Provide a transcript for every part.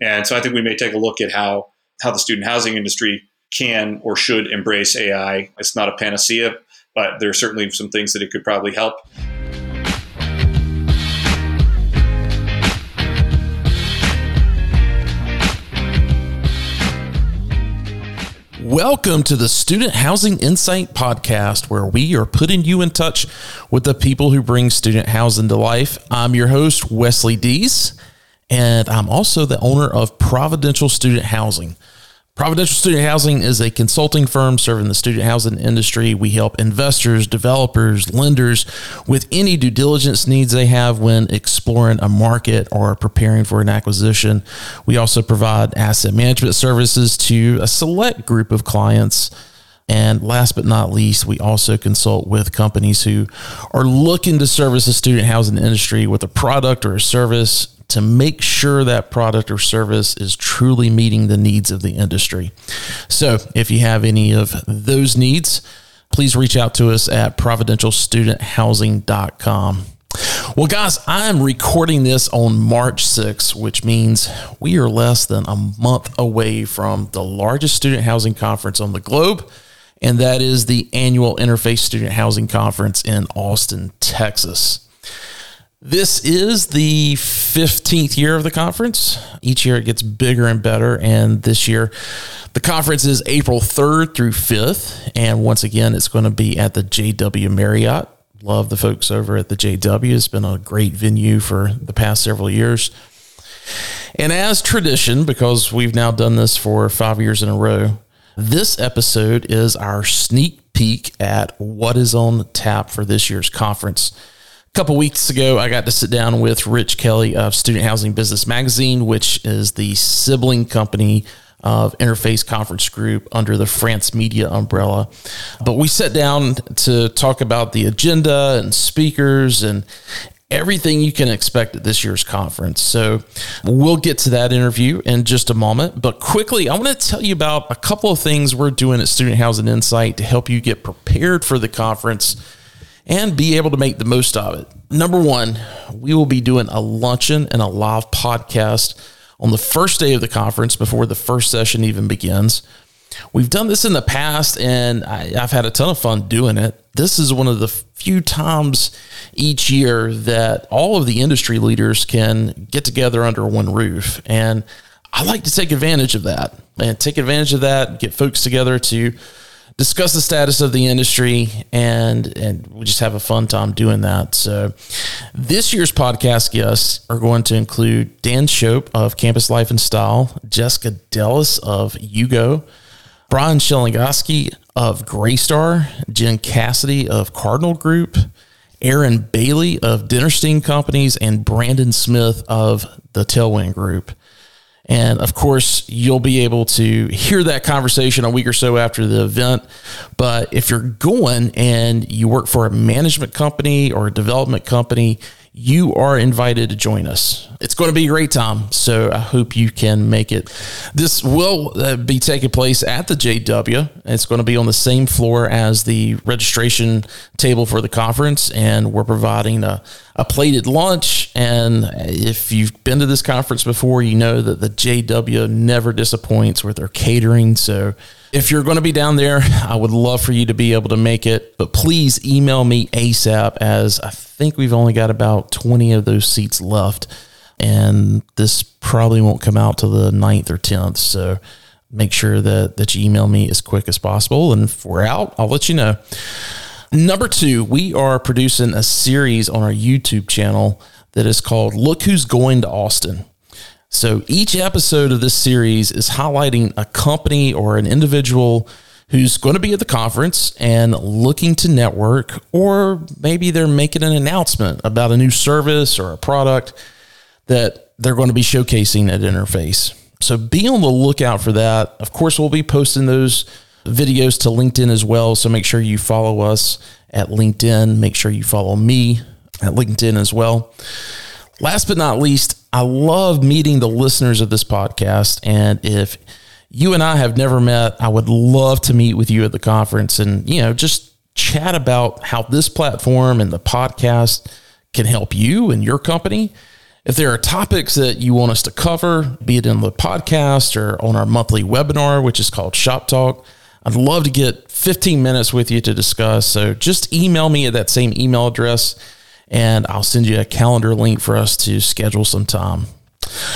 And so I think we may take a look at how how the student housing industry can or should embrace AI. It's not a panacea, but there are certainly some things that it could probably help. Welcome to the Student Housing Insight Podcast, where we are putting you in touch with the people who bring student housing to life. I'm your host, Wesley Dees, and I'm also the owner of Providential Student Housing. Providential Student Housing is a consulting firm serving the student housing industry. We help investors, developers, lenders with any due diligence needs they have when exploring a market or preparing for an acquisition. We also provide asset management services to a select group of clients. And last but not least, we also consult with companies who are looking to service the student housing industry with a product or a service to make sure that product or service is truly meeting the needs of the industry. So, if you have any of those needs, please reach out to us at providentialstudenthousing.com. Well, guys, I'm recording this on March 6th, which means we are less than a month away from the largest student housing conference on the globe, and that is the annual Interface Student Housing Conference in Austin, Texas. This is the 15th year of the conference. Each year it gets bigger and better. And this year, the conference is April 3rd through 5th. And once again, it's going to be at the JW Marriott. Love the folks over at the JW. It's been a great venue for the past several years. And as tradition, because we've now done this for five years in a row, this episode is our sneak peek at what is on tap for this year's conference couple weeks ago, I got to sit down with Rich Kelly of Student Housing Business Magazine, which is the sibling company of Interface Conference Group under the France Media umbrella. But we sat down to talk about the agenda and speakers and everything you can expect at this year's conference. So we'll get to that interview in just a moment. But quickly, I want to tell you about a couple of things we're doing at Student Housing Insight to help you get prepared for the conference and be able to make the most of it. Number one, we will be doing a luncheon and a live podcast on the first day of the conference before the first session even begins. We've done this in the past and I, have had a ton of fun doing it. This is one of the few times each year that all of the industry leaders can get together under one roof. And I like to take advantage of that and take advantage of that, get folks together to discuss the status of the industry and and we just have a fun time doing that. So this year's podcast guests are going to include Dan Shope of Campus Life and Style, Jessica Dellis of Yugo, Brian Shelingoski of Greystar, Jen Cassidy of Cardinal Group, Aaron Bailey of Dinerstein Companies, and Brandon Smith of the Tailwind Group. And of course, you'll be able to hear that conversation a week or so after the event. But if you're going and you work for a management company or a development company, you are invited to join us. It's going to be a great time. So I hope you can make it. This will uh, be taking place at the JW. It's going to be on the same floor as the registration table for the conference. And we're providing a, a plated lunch. And if you've been to this conference before, you know that the JW never disappoints with their catering. So if you're going to be down there, I would love for you to be able to make it, but please email me ASAP as I think we've only got about 20 of those seats left. And this probably won't come out till the 9th or 10th. So make sure that, that you email me as quick as possible. And if we're out, I'll let you know. Number two, we are producing a series on our YouTube channel that is called Look Who's Going to Austin. So each episode of this series is highlighting a company or an individual who's going to be at the conference and looking to network, or maybe they're making an announcement about a new service or a product that they're going to be showcasing at Interface. So be on the lookout for that. Of course, we'll be posting those videos to LinkedIn as well. So make sure you follow us at LinkedIn. Make sure you follow me at LinkedIn as well. Last but not least, I love meeting the listeners of this podcast. And if you and I have never met, I would love to meet with you at the conference and, you know, just chat about how this platform and the podcast can help you and your company, If there are topics that you want us to cover, be it in the podcast or on our monthly webinar, which is called Shop Talk, I'd love to get 15 minutes with you to discuss. So just email me at that same email address and I'll send you a calendar link for us to schedule some time.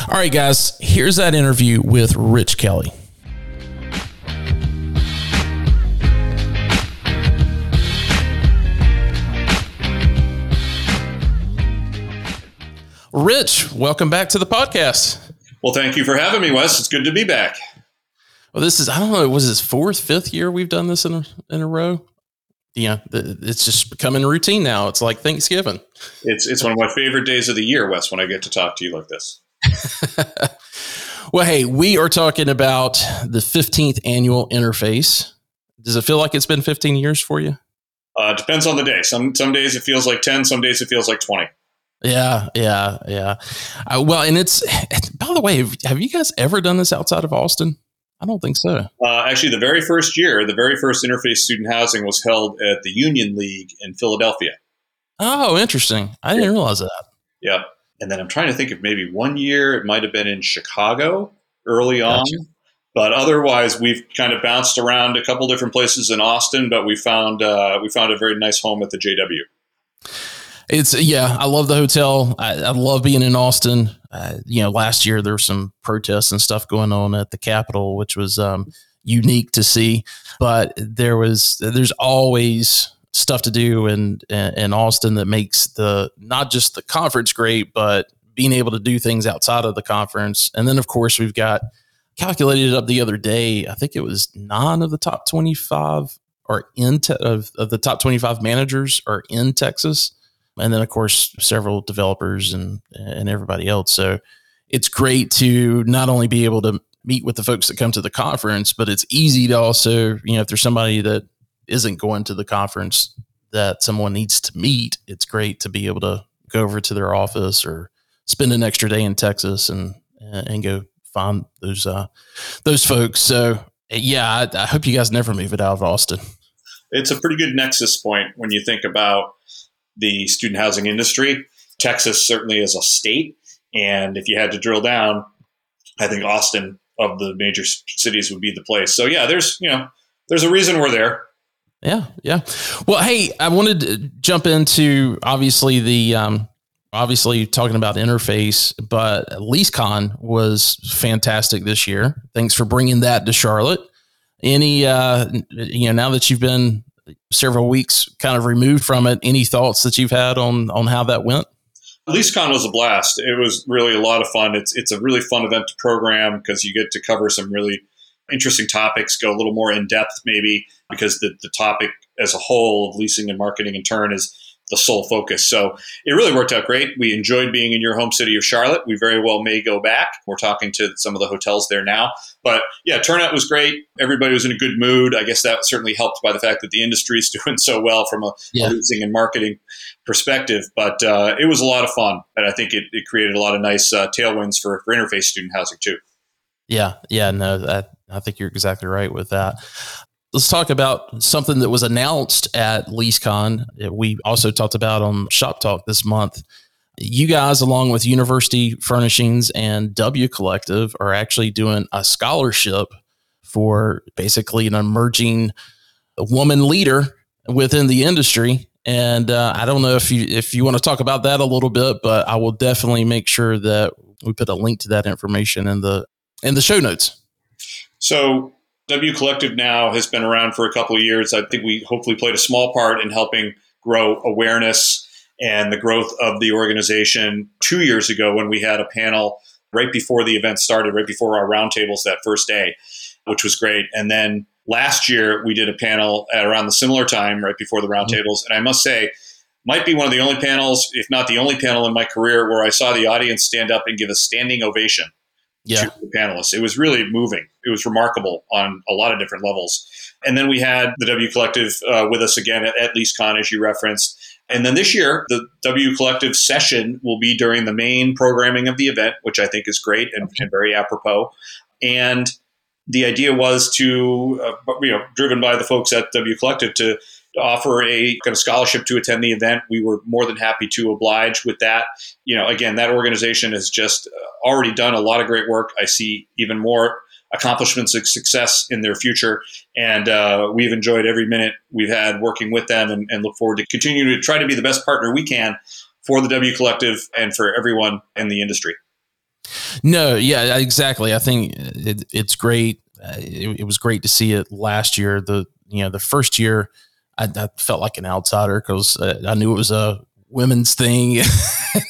All right, guys, here's that interview with Rich Kelly. Rich, welcome back to the podcast. Well, thank you for having me, Wes. It's good to be back. Well, this is, I don't know, was this fourth, fifth year we've done this in a, in a row? Yeah, it's just becoming routine now. It's like Thanksgiving. It's, it's one of my favorite days of the year, Wes, when I get to talk to you like this. well, hey, we are talking about the 15th annual interface. Does it feel like it's been 15 years for you? Uh, depends on the day. Some some days it feels like 10, some days it feels like 20. Yeah, yeah, yeah. Uh, well, and it's by the way, have, have, you guys ever done this outside of Austin? I don't think so. Uh, actually, the very first year, the very first interface student housing was held at the Union League in Philadelphia. Oh, interesting. I didn't realize that. Yeah. And then I'm trying to think of maybe one year it might have been in Chicago early gotcha. on. But otherwise, we've kind of bounced around a couple different places in Austin, but we found uh, we found a very nice home at the JW. It's yeah, I love the hotel. I, I love being in Austin. Uh, you know, last year there were some protests and stuff going on at the Capitol, which was um, unique to see. But there was there's always stuff to do in in Austin that makes the not just the conference great, but being able to do things outside of the conference. And then of course we've got calculated it up the other day. I think it was nine of the top twenty five are in te- of, of the top twenty five managers are in Texas and then of course several developers and and everybody else. So it's great to not only be able to meet with the folks that come to the conference, but it's easy to also, you know, if there's somebody that isn't going to the conference that someone needs to meet, it's great to be able to go over to their office or spend an extra day in Texas and and go find those uh, those folks. So yeah, I, I hope you guys never move it out of Austin. It's a pretty good nexus point when you think about the student housing industry. Texas certainly is a state. And if you had to drill down, I think Austin of the major cities would be the place. So yeah, there's, you know, there's a reason we're there. Yeah. Yeah. Well, Hey, I wanted to jump into obviously the, um, obviously talking about interface, but LeaseCon was fantastic this year. Thanks for bringing that to Charlotte. Any, uh, you know, now that you've been several weeks kind of removed from it. Any thoughts that you've had on on how that went? LeaseCon was a blast. It was really a lot of fun. It's it's a really fun event to program because you get to cover some really interesting topics, go a little more in depth maybe because the, the topic as a whole of leasing and marketing in turn is the sole focus. So it really worked out great. We enjoyed being in your home city of Charlotte. We very well may go back. We're talking to some of the hotels there now. But yeah, turnout was great. Everybody was in a good mood. I guess that certainly helped by the fact that the industry is doing so well from a yeah. leasing and marketing perspective. But uh, it was a lot of fun. And I think it, it created a lot of nice uh, tailwinds for, for interface student housing too. Yeah, yeah, no, I, I think you're exactly right with that let's talk about something that was announced at LeaseCon. We also talked about on Shop Talk this month. You guys, along with University Furnishings and W Collective, are actually doing a scholarship for basically an emerging woman leader within the industry. And uh, I don't know if you if you want to talk about that a little bit, but I will definitely make sure that we put a link to that information in the in the show notes. So W Collective now has been around for a couple of years. I think we hopefully played a small part in helping grow awareness and the growth of the organization two years ago when we had a panel right before the event started, right before our roundtables that first day, which was great. And then last year we did a panel at around the similar time, right before the roundtables. Mm-hmm. And I must say, might be one of the only panels, if not the only panel in my career, where I saw the audience stand up and give a standing ovation yeah. to the panelists. It was really moving. It was remarkable on a lot of different levels. And then we had the W Collective uh, with us again at, at LeaseCon, as you referenced. And then this year, the W Collective session will be during the main programming of the event, which I think is great and, and very apropos. And the idea was to, uh, you know, driven by the folks at W Collective to offer a kind of scholarship to attend the event, we were more than happy to oblige with that. You know, again, that organization has just uh, already done a lot of great work. I see even more accomplishments and success in their future. And uh, we've enjoyed every minute we've had working with them and, and look forward to continuing to try to be the best partner we can for the W Collective and for everyone in the industry. No, yeah, exactly. I think it, it's great. Uh, it, it, was great to see it last year. The you know the first year, I, I felt like an outsider because uh, I knew it was a women's thing.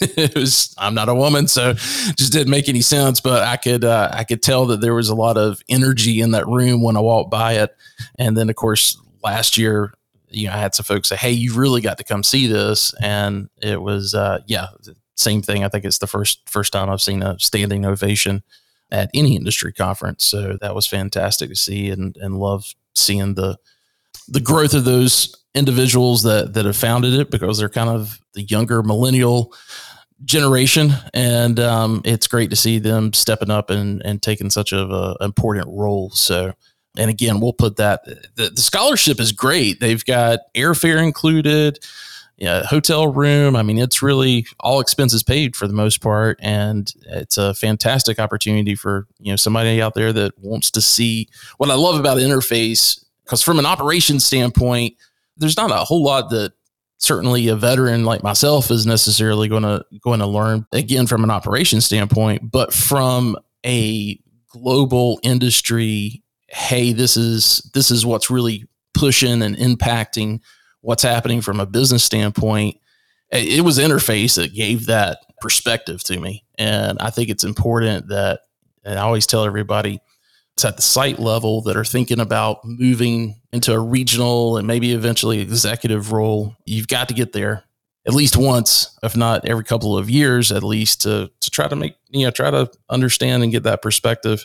it was I'm not a woman, so just didn't make any sense. But I could uh, I could tell that there was a lot of energy in that room when I walked by it. And then of course last year, you know, I had some folks say, "Hey, you really got to come see this," and it was uh, yeah, same thing. I think it's the first first time I've seen a standing ovation at any industry conference. So that was fantastic to see, and and love seeing the the growth of those individuals that that have founded it because they're kind of the younger millennial generation, and um, it's great to see them stepping up and and taking such a, a important role. So. And again, we'll put that the, the scholarship is great. They've got airfare included, yeah, hotel room. I mean, it's really all expenses paid for the most part, and it's a fantastic opportunity for you know somebody out there that wants to see what I love about interface. Because from an operations standpoint, there's not a whole lot that certainly a veteran like myself is necessarily going to going to learn again from an operations standpoint but from a global industry hey this is this is what's really pushing and impacting what's happening from a business standpoint. It was interface that gave that perspective to me and i think it's important that and i always tell everybody it's at the site level that are thinking about moving into a regional and maybe eventually executive role, you've got to get there at least once, if not every couple of years, at least to to try to make you know try to understand and get that perspective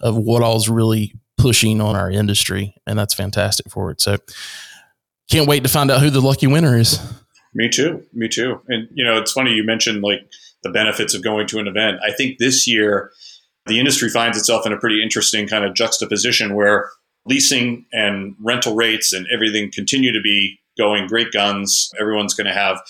of what all's really pushing on our industry, and that's fantastic for it. So, can't wait to find out who the lucky winner is. Me too. Me too. And you know, it's funny you mentioned like the benefits of going to an event. I think this year the industry finds itself in a pretty interesting kind of juxtaposition where leasing and rental rates and everything continue to be going great guns. Everyone's going to have,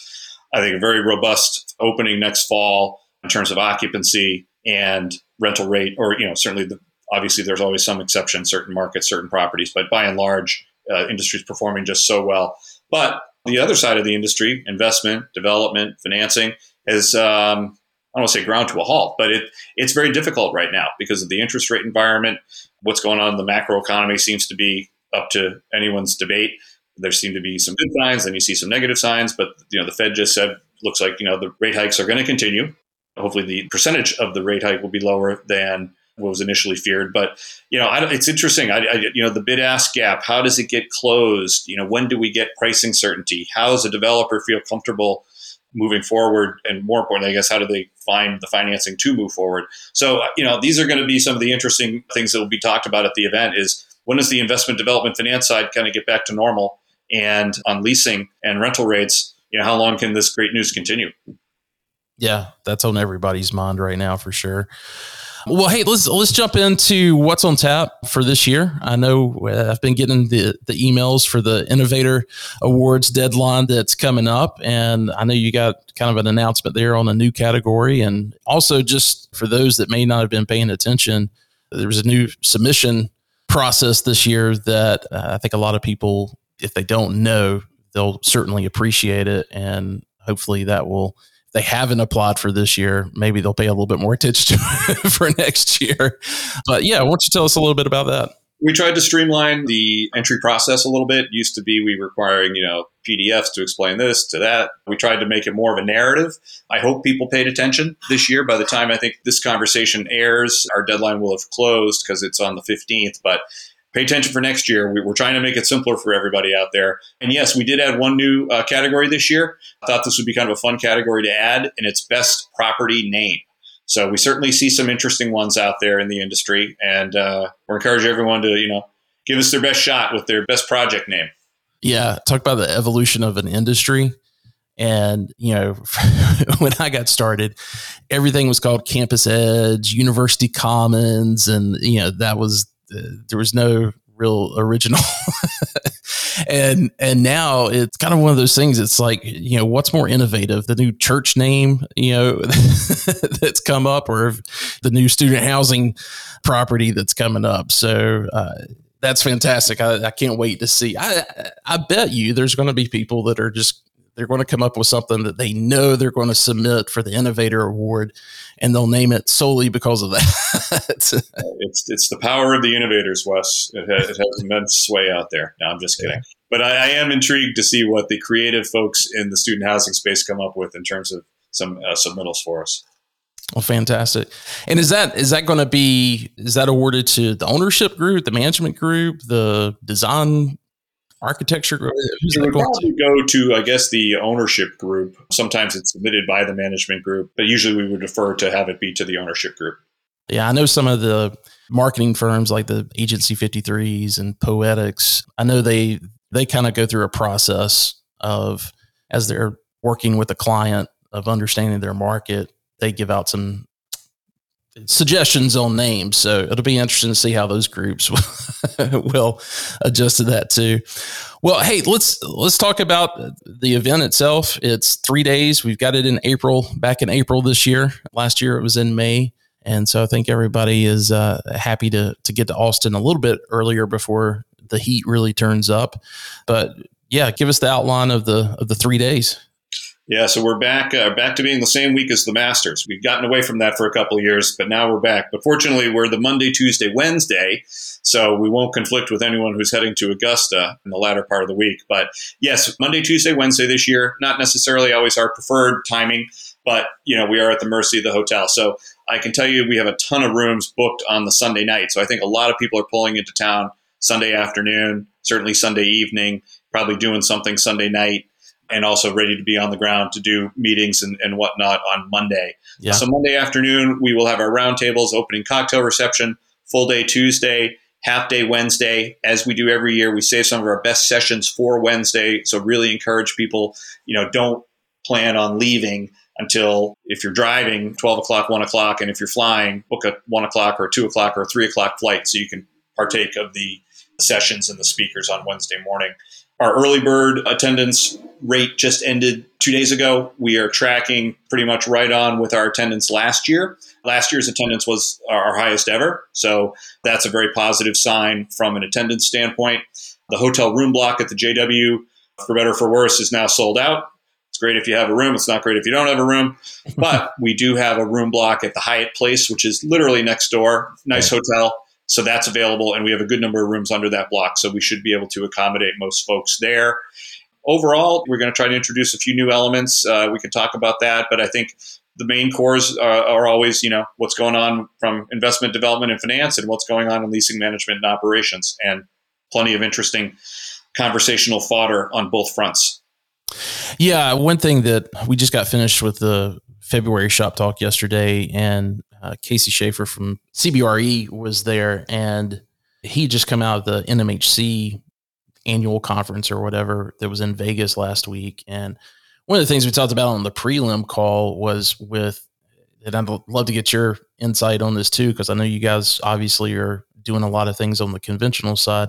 I think, a very robust opening next fall in terms of occupancy and rental rate, or, you know, certainly the, obviously there's always some exception, certain markets, certain properties, but by and large, uh, industry is performing just so well. But the other side of the industry, investment, development, financing, is um, I don't want to say ground to a halt, but it it's very difficult right now because of the interest rate environment. What's going on in the macro economy seems to be up to anyone's debate. There seem to be some good signs, and you see some negative signs. But you know, the Fed just said looks like you know the rate hikes are going to continue. Hopefully, the percentage of the rate hike will be lower than what was initially feared. But you know, I, it's interesting. I, I, you know, the bid ask gap. How does it get closed? You know, when do we get pricing certainty? How does a developer feel comfortable moving forward and more importantly i guess how do they find the financing to move forward. So uh, you know these are going to be some of the interesting things that will be talked about at the event is when does the investment development finance side kind of get back to normal and on leasing and rental rates you know how long can this great news continue? Yeah that's on everybody's mind right now for sure well, hey, let's let's jump into what's on tap for this year. I know uh, I've been getting the the emails for the Innovator Awards deadline that's coming up, and I know you got kind of an announcement there on a new category, and also just for those that may not have been paying attention, there was a new submission process this year that uh, I think a lot of people, if they don't know, they'll certainly appreciate it, and hopefully that will they haven't applied for this year, maybe they'll pay a little bit more attention to for next year. But yeah, why don't you tell us a little bit about that? We tried to streamline the entry process a little bit. Used to be we requiring, you know, PDFs to explain this to that. We tried to make it more of a narrative. I hope people paid attention this year. By the time I think this conversation airs, our deadline will have closed because it's on the 15th. But pay attention for next year. We, are trying to make it simpler for everybody out there. And yes, we did add one new uh, category this year. I thought this would be kind of a fun category to add, and it's best property name. So we certainly see some interesting ones out there in the industry, and uh, we're encouraging everyone to you know give us their best shot with their best project name. Yeah, talk about the evolution of an industry. And, you know, when I got started, everything was called Campus Edge, University Commons. And, you know, that was there was no real original. and and now it's kind of one of those things. It's like you know what's more innovative, the new church name you know that's come up, or the new student housing property that's coming up. So. Uh, that's fantastic. I, I, can't wait to see. I I bet you there's going to be people that are just they're going to come up with something that they know they're going to submit for the innovator award, and they'll name it solely because of that. it's it's the power of the innovators, Wes. It has, it has immense sway out there. No, I'm just kidding. Yeah. But I, I, am intrigued to see what the creative folks in the student housing space come up with in terms of some uh, submittals for us. Well, fantastic. And is that is that going to be is that awarded to the ownership group, the management group, the design architecture group? It would probably go to, I guess, the ownership group. Sometimes it's submitted by the management group, but usually we would defer to have it be to the ownership group. Yeah, I know some of the marketing firms like the Agency 53s and Poetics. I know they they kind of go through a process of as they're working with a client of understanding their market, they give out some suggestions on names. So it'll be interesting to see how those groups will adjust to that too. Well, hey, let's let's talk about the event itself. It's three days. We've got it in April, back in April this year. Last year it was in May. And so I think everybody is uh, happy to to get to Austin a little bit earlier before the heat really turns up. But yeah, give us the outline of the of the three days. Yeah, so we're back uh, back to being the same week as the Masters. We've gotten away from that for a couple of years, but now we're back. But fortunately, we're the Monday, Tuesday, Wednesday, so we won't conflict with anyone who's heading to Augusta in the latter part of the week. But yes, Monday, Tuesday, Wednesday this year, not necessarily always our preferred timing, but you know we are at the mercy of the hotel. So I can tell you we have a ton of rooms booked on the Sunday night. So I think a lot of people are pulling into town Sunday afternoon, certainly Sunday evening, probably doing something Sunday night and also ready to be on the ground to do meetings and, and whatnot on Monday. Yeah. So Monday afternoon, we will have our roundtables, opening cocktail reception, full day Tuesday, half day Wednesday. As we do every year, we save some of our best sessions for Wednesday. So really encourage people, you know, don't plan on leaving until if you're driving 12 o'clock, 1 o'clock, and if you're flying, book a 1 o'clock or a 2 o'clock or a 3 o'clock flight so you can partake of the sessions and the speakers on Wednesday morning. Our early bird attendance rate just ended two days ago. We are tracking pretty much right on with our attendance last year. Last year's attendance was our highest ever. So that's a very positive sign from an attendance standpoint. The hotel room block at the JW, for better for worse, is now sold out. It's great if you have a room. It's not great if you don't have a room. But we do have a room block at the Hyatt Place, which is literally next door. Nice hotel. So that's available, and we have a good number of rooms under that block. So we should be able to accommodate most folks there. Overall, we're going to try to introduce a few new elements. Uh, we can talk about that, but I think the main cores are, are, always, you know, what's going on from investment development and finance, and what's going on in leasing management and operations, and plenty of interesting conversational fodder on both fronts. Yeah, one thing that we just got finished with the February shop talk yesterday, and uh, Casey Schaefer from CBRE was there, and he just come out of the NMHC annual conference or whatever that was in Vegas last week. And one of the things we talked about on the prelim call was with, and I'd love to get your insight on this too, because I know you guys obviously are doing a lot of things on the conventional side,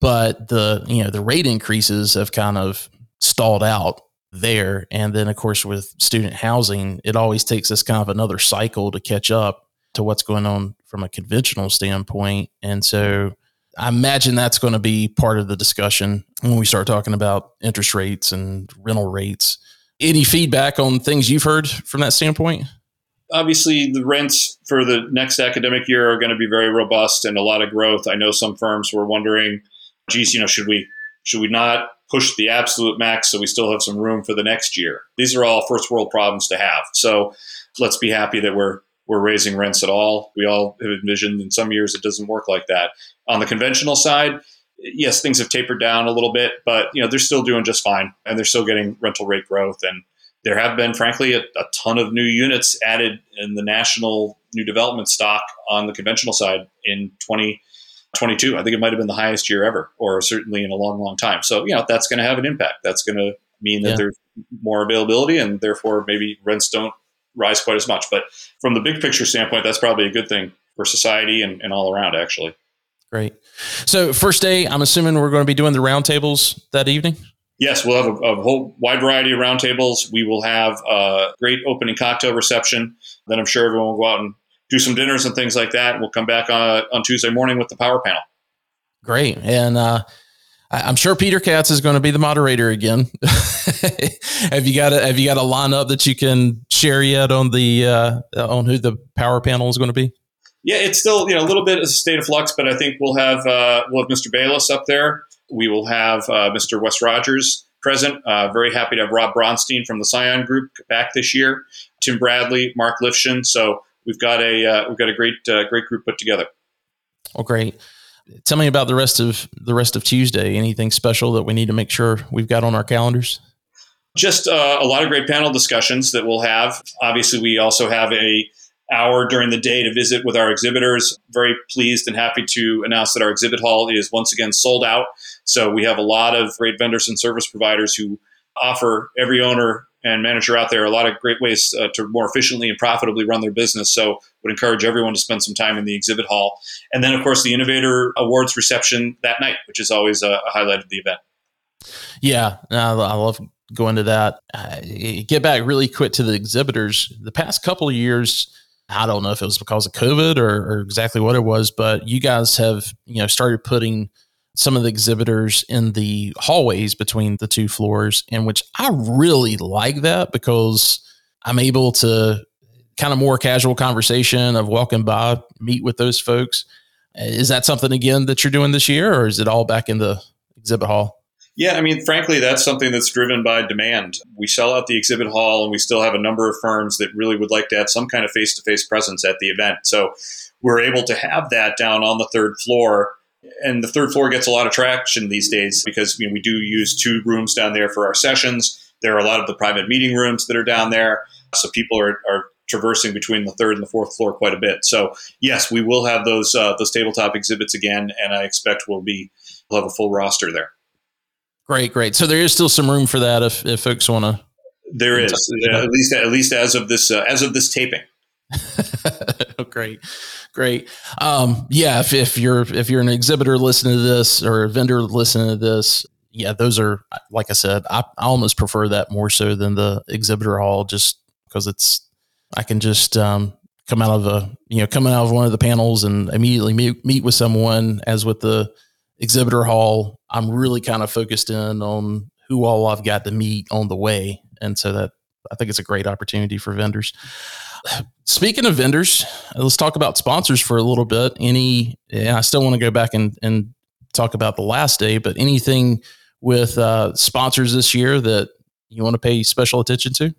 but the you know the rate increases have kind of stalled out there. And then, of course, with student housing, it always takes us kind of another cycle to catch up to what's going on from a conventional standpoint. And so I imagine that's going to be part of the discussion when we start talking about interest rates and rental rates. Any feedback on things you've heard from that standpoint? Obviously, the rents for the next academic year are going to be very robust and a lot of growth. I know some firms were wondering, geez, you know, should we should we not push the absolute max so we still have some room for the next year? These are all first world problems to have. So let's be happy that we're we're raising rents at all. We all have envisioned in some years it doesn't work like that. On the conventional side, yes, things have tapered down a little bit, but you know they're still doing just fine, and they're still getting rental rate growth. And there have been, frankly, a, a ton of new units added in the national new development stock on the conventional side in 20- 22. I think it might have been the highest year ever, or certainly in a long, long time. So, you know, that's going to have an impact. That's going to mean that yeah. there's more availability and therefore maybe rents don't rise quite as much. But from the big picture standpoint, that's probably a good thing for society and, and all around, actually. Great. So first day, I'm assuming we're going to be doing the roundtables that evening. Yes, we'll have a, a, whole wide variety of roundtables. We will have a great opening cocktail reception. Then I'm sure everyone will go out and do some dinners and things like that. We'll come back on, on Tuesday morning with the power panel. Great. And uh, I'm sure Peter Katz is going to be the moderator again. have you got a have you got a lineup that you can share yet on the uh, on who the power panel is going to be? Yeah, it's still you know a little bit of a state of flux, but I think we'll have uh, we'll have Mr. Bayless up there. We will have uh, Mr. Wes Rogers present. Uh, very happy to have Rob Bronstein from the Scion Group back this year. Tim Bradley, Mark Lifshin. So we've got a uh, we've got a great uh, great group put together. Oh, great! Tell me about the rest of the rest of Tuesday. Anything special that we need to make sure we've got on our calendars? Just uh, a lot of great panel discussions that we'll have. Obviously, we also have a hour during the day to visit with our exhibitors. Very pleased and happy to announce that our exhibit hall is once again sold out. So we have a lot of great vendors and service providers who offer every owner and manager out there a lot of great ways uh, to more efficiently and profitably run their business. So would encourage everyone to spend some time in the exhibit hall. And then, of course, the Innovator Awards reception that night, which is always a, highlight of the event. Yeah, I love going to that. Get back really quick to the exhibitors. The past couple of years, I don't know if it was because of COVID or, or exactly what it was, but you guys have you know started putting some of the exhibitors in the hallways between the two floors, and which I really like that because I'm able to kind of more casual conversation of walking by, meet with those folks. Uh, is that something again that you're doing this year, or is it all back in the exhibit hall? Yeah, I mean, frankly, that's something that's driven by demand. We sell out the exhibit hall, and we still have a number of firms that really would like to have some kind of face to face presence at the event. So we're able to have that down on the third floor. And the third floor gets a lot of traction these days because we do use two rooms down there for our sessions. There are a lot of the private meeting rooms that are down there. So people are, are traversing between the third and the fourth floor quite a bit. So yes, we will have those uh, those tabletop exhibits again, and I expect we'll be we'll have a full roster there. Great, great. So there is still some room for that if, if folks want to. There is at least at least as of this uh, as of this taping. great, great. Um, yeah, if, if you're if you're an exhibitor listening to this or a vendor listening to this, yeah, those are like I said, I, I almost prefer that more so than the exhibitor hall, just because it's I can just um, come out of a you know coming out of one of the panels and immediately meet, meet with someone as with the exhibitor hall, I'm really kind of focused in on who all I've got to meet on the way. And so that I think it's a great opportunity for vendors. Speaking of vendors, let's talk about sponsors for a little bit. Any, I still want to go back and, and talk about the last day, but anything with uh, sponsors this year that you want to pay special attention to?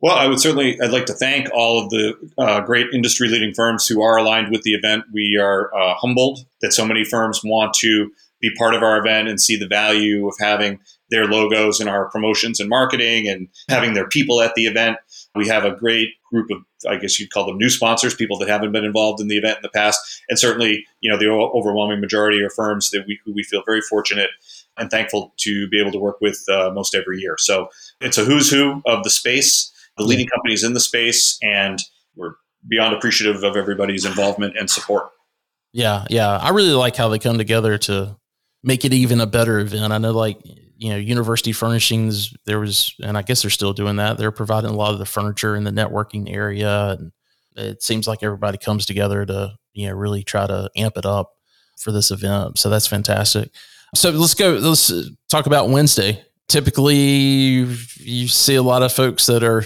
Well, I would certainly. I'd like to thank all of the uh, great industry leading firms who are aligned with the event. We are uh, humbled that so many firms want to be part of our event and see the value of having their logos in our promotions and marketing and having their people at the event. We have a great group of, I guess you'd call them new sponsors, people that haven't been involved in the event in the past, and certainly, you know, the overwhelming majority are firms that we who we feel very fortunate and thankful to be able to work with uh, most every year. So it's a who's who of the space the leading companies in the space, and we're beyond appreciative of everybody's involvement and support. Yeah, yeah, I really like how they come together to make it even a better event. I know, like you know, University Furnishings, there was, and I guess they're still doing that. They're providing a lot of the furniture in the networking area, and it seems like everybody comes together to you know really try to amp it up for this event. So that's fantastic. So let's go. Let's talk about Wednesday typically you see a lot of folks that are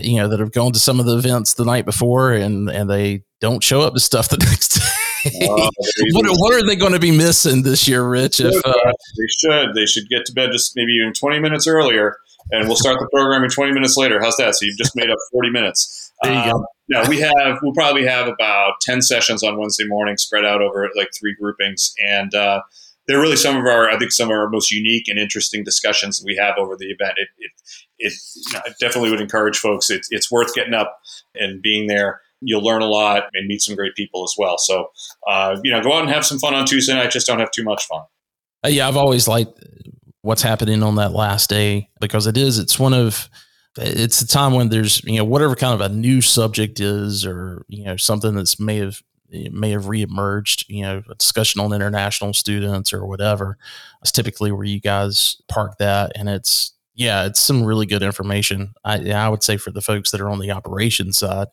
you know that have gone to some of the events the night before and and they don't show up to stuff the next day. Uh, what, what, are they going to be missing this year, Rich? If uh, they should, they should get to bed just maybe even twenty minutes earlier, and we'll start the programming twenty minutes later. How's that? So you've just made up forty minutes. There you um, go. Yeah, we have. We'll probably have about ten sessions on Wednesday morning, spread out over like three groupings, and uh, they're really some of our, I think, some of our most unique and interesting discussions that we have over the event. It, it, it you know, I definitely would encourage folks. It, it's worth getting up and being there. You'll learn a lot and meet some great people as well. So, uh, you know, go out and have some fun on Tuesday night. Just don't have too much fun. Uh, yeah, I've always liked what's happening on that last day because it is. It's one of it's a time when there's you know whatever kind of a new subject is or you know something that's may have may have reemerged, you know, a discussion on international students or whatever. It's typically where you guys park that. And it's, yeah, it's some really good information. I, I would say for the folks that are on the operations side,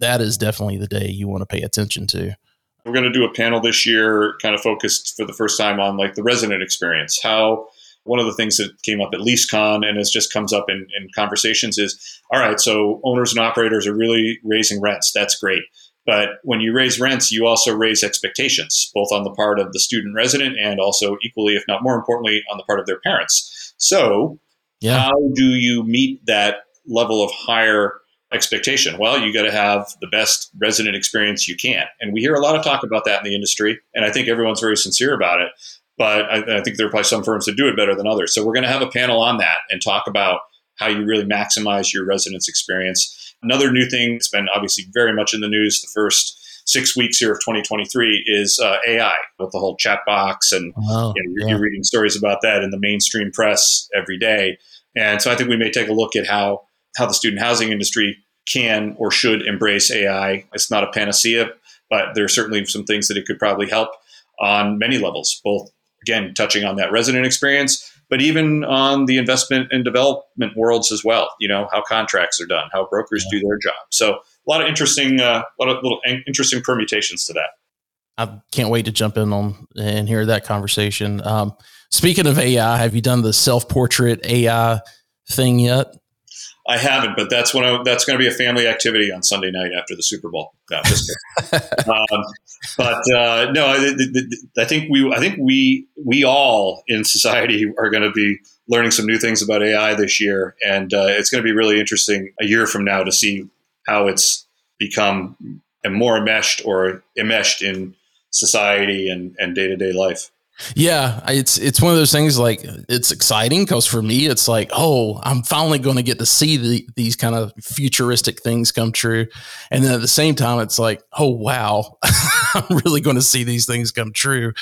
that is definitely the day you want to pay attention to. We're going to do a panel this year, kind of focused for the first time on like the resident experience. How one of the things that came up at LeaseCon and has just comes up in, in conversations is, all right, so owners and operators are really raising rents. That's great. But when you raise rents, you also raise expectations, both on the part of the student resident and also equally, if not more importantly, on the part of their parents. So, yeah. how do you meet that level of higher expectation? Well, you got to have the best resident experience you can. And we hear a lot of talk about that in the industry. And I think everyone's very sincere about it. But I, I think there are probably some firms that do it better than others. So we're going to have a panel on that and talk about how you really maximize your residents' experience. Another new thing that's been obviously very much in the news the first six weeks here of 2023 is uh, AI with the whole chat box. And oh, you know, you're, yeah. you're reading stories about that in the mainstream press every day. And so I think we may take a look at how how the student housing industry can or should embrace AI. It's not a panacea, but there are certainly some things that it could probably help on many levels, both again touching on that resident experience, but even on the investment and development worlds as well. You know how contracts are done, how brokers yeah. do their job. So a lot of interesting, uh, a lot of little interesting permutations to that. I can't wait to jump in on and hear that conversation. Um, speaking of AI, have you done the self portrait AI thing yet? I haven't, but that's when I, that's going to be a family activity on Sunday night after the Super Bowl. No, um, but uh, no, I, I, think we I think we we all in society are going to be learning some new things about AI this year, and uh, it's going to be really interesting a year from now to see how it's become more enmeshed or enmeshed in society and and day to day life. Yeah, it's it's one of those things like it's exciting because for me it's like oh I'm finally going to get to see the, these kind of futuristic things come true, and then at the same time it's like oh wow I'm really going to see these things come true,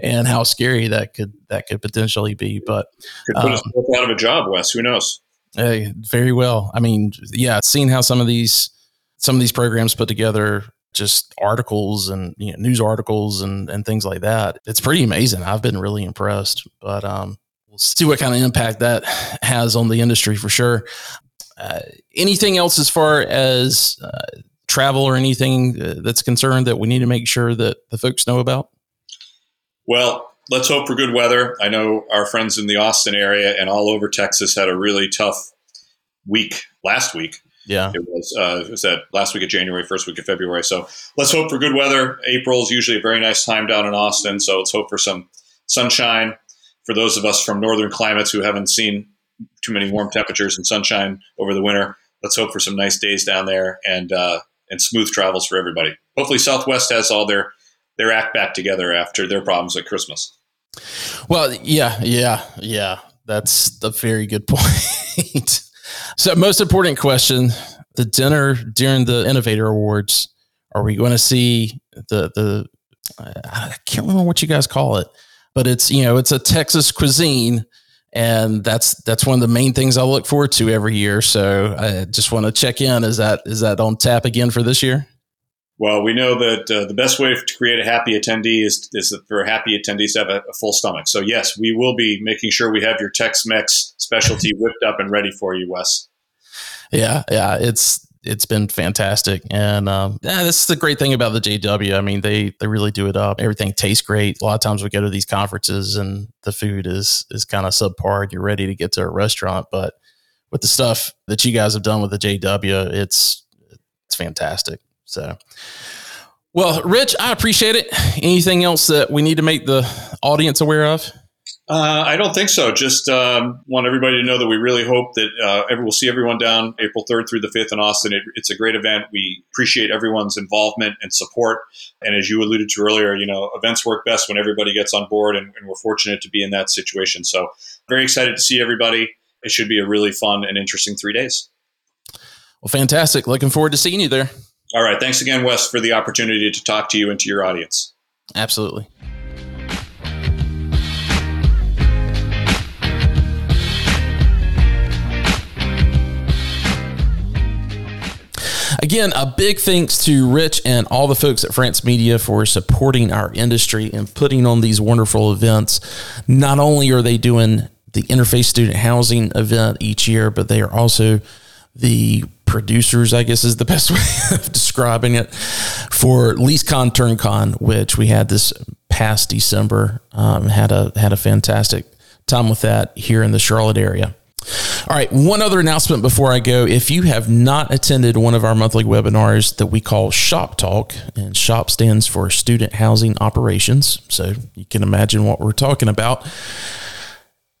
and how scary that could that could potentially be. But could put um, us both out of a job, Wes. Who knows? Hey, very well. I mean, yeah, seeing how some of these some of these programs put together just articles and you know, news articles and, and things like that. It's pretty amazing. I've been really impressed, but um, we'll see what kind of impact that has on the industry for sure. Uh, anything else as far as uh, travel or anything uh, that's concerned that we need to make sure that the folks know about? Well, let's hope for good weather. I know our friends in the Austin area and all over Texas had a really tough week last week yeah, it was. Uh, it was that last week of January, first week of February. So let's hope for good weather. April is usually a very nice time down in Austin, so let's hope for some sunshine. For those of us from northern climates who haven't seen too many warm temperatures and sunshine over the winter, let's hope for some nice days down there and uh, and smooth travels for everybody. Hopefully, Southwest has all their their act back together after their problems at Christmas. Well, yeah, yeah, yeah. That's a very good point. So, most important question: the dinner during the Innovator Awards. Are we going to see the the? I can't remember what you guys call it, but it's you know it's a Texas cuisine, and that's that's one of the main things I look forward to every year. So I just want to check in. Is that is that on tap again for this year? Well, we know that uh, the best way to create a happy attendee is, is for happy attendees to have a, a, full stomach. So, yes, we will be making sure we have your Tex Mex specialty whipped up and ready for you, Wes. Yeah, yeah, it's it's been fantastic, and um, yeah, this is the great thing about the JW. I mean, they they really do it up. Everything tastes great. A lot of times we go to these conferences and the food is is kind of subpar. You're ready to get to a restaurant, but with the stuff that you guys have done with the JW, it's it's fantastic. So, well, Rich, I appreciate it. Anything else that we need to make the audience aware of? Uh, I don't think so. Just um, want everybody to know that we really hope that uh, we'll see everyone down April 3rd through the 5th in Austin. It, it's a great event. We appreciate everyone's involvement and support. And as you alluded to earlier, you know, events work best when everybody gets on board, and, and we're fortunate to be in that situation. So, very excited to see everybody. It should be a really fun and interesting three days. Well, fantastic. Looking forward to seeing you there. All right. Thanks again, Wes, for the opportunity to talk to you and to your audience. Absolutely. Again, a big thanks to Rich and all the folks at France Media for supporting our industry and putting on these wonderful events. Not only are they doing the Interface Student Housing event each year, but they are also the producers, I guess is the best way of describing it, for LeaseCon TurnCon, which we had this past December. Um, had a had a fantastic time with that here in the Charlotte area. All right, one other announcement before I go. If you have not attended one of our monthly webinars that we call Shop Talk, and SHOP stands for Student Housing Operations, so you can imagine what we're talking about.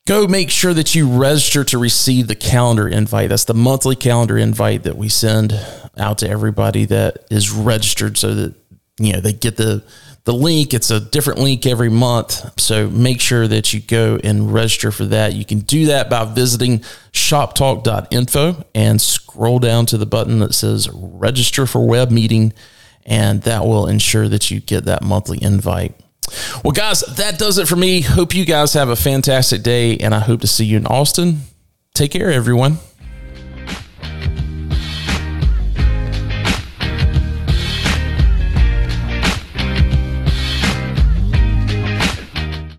Go make sure that you register to receive the calendar invite. That's the monthly calendar invite that we send out to everybody that is registered so that you know they get the the link. It's a different link every month. So make sure that you go and register for that. You can do that by visiting shoptalk.info and scroll down to the button that says register for web meeting. And that will ensure that you get that monthly invite. Well, guys, that does it for me. Hope you guys have a fantastic day, and I hope to see you in Austin. Take care, everyone.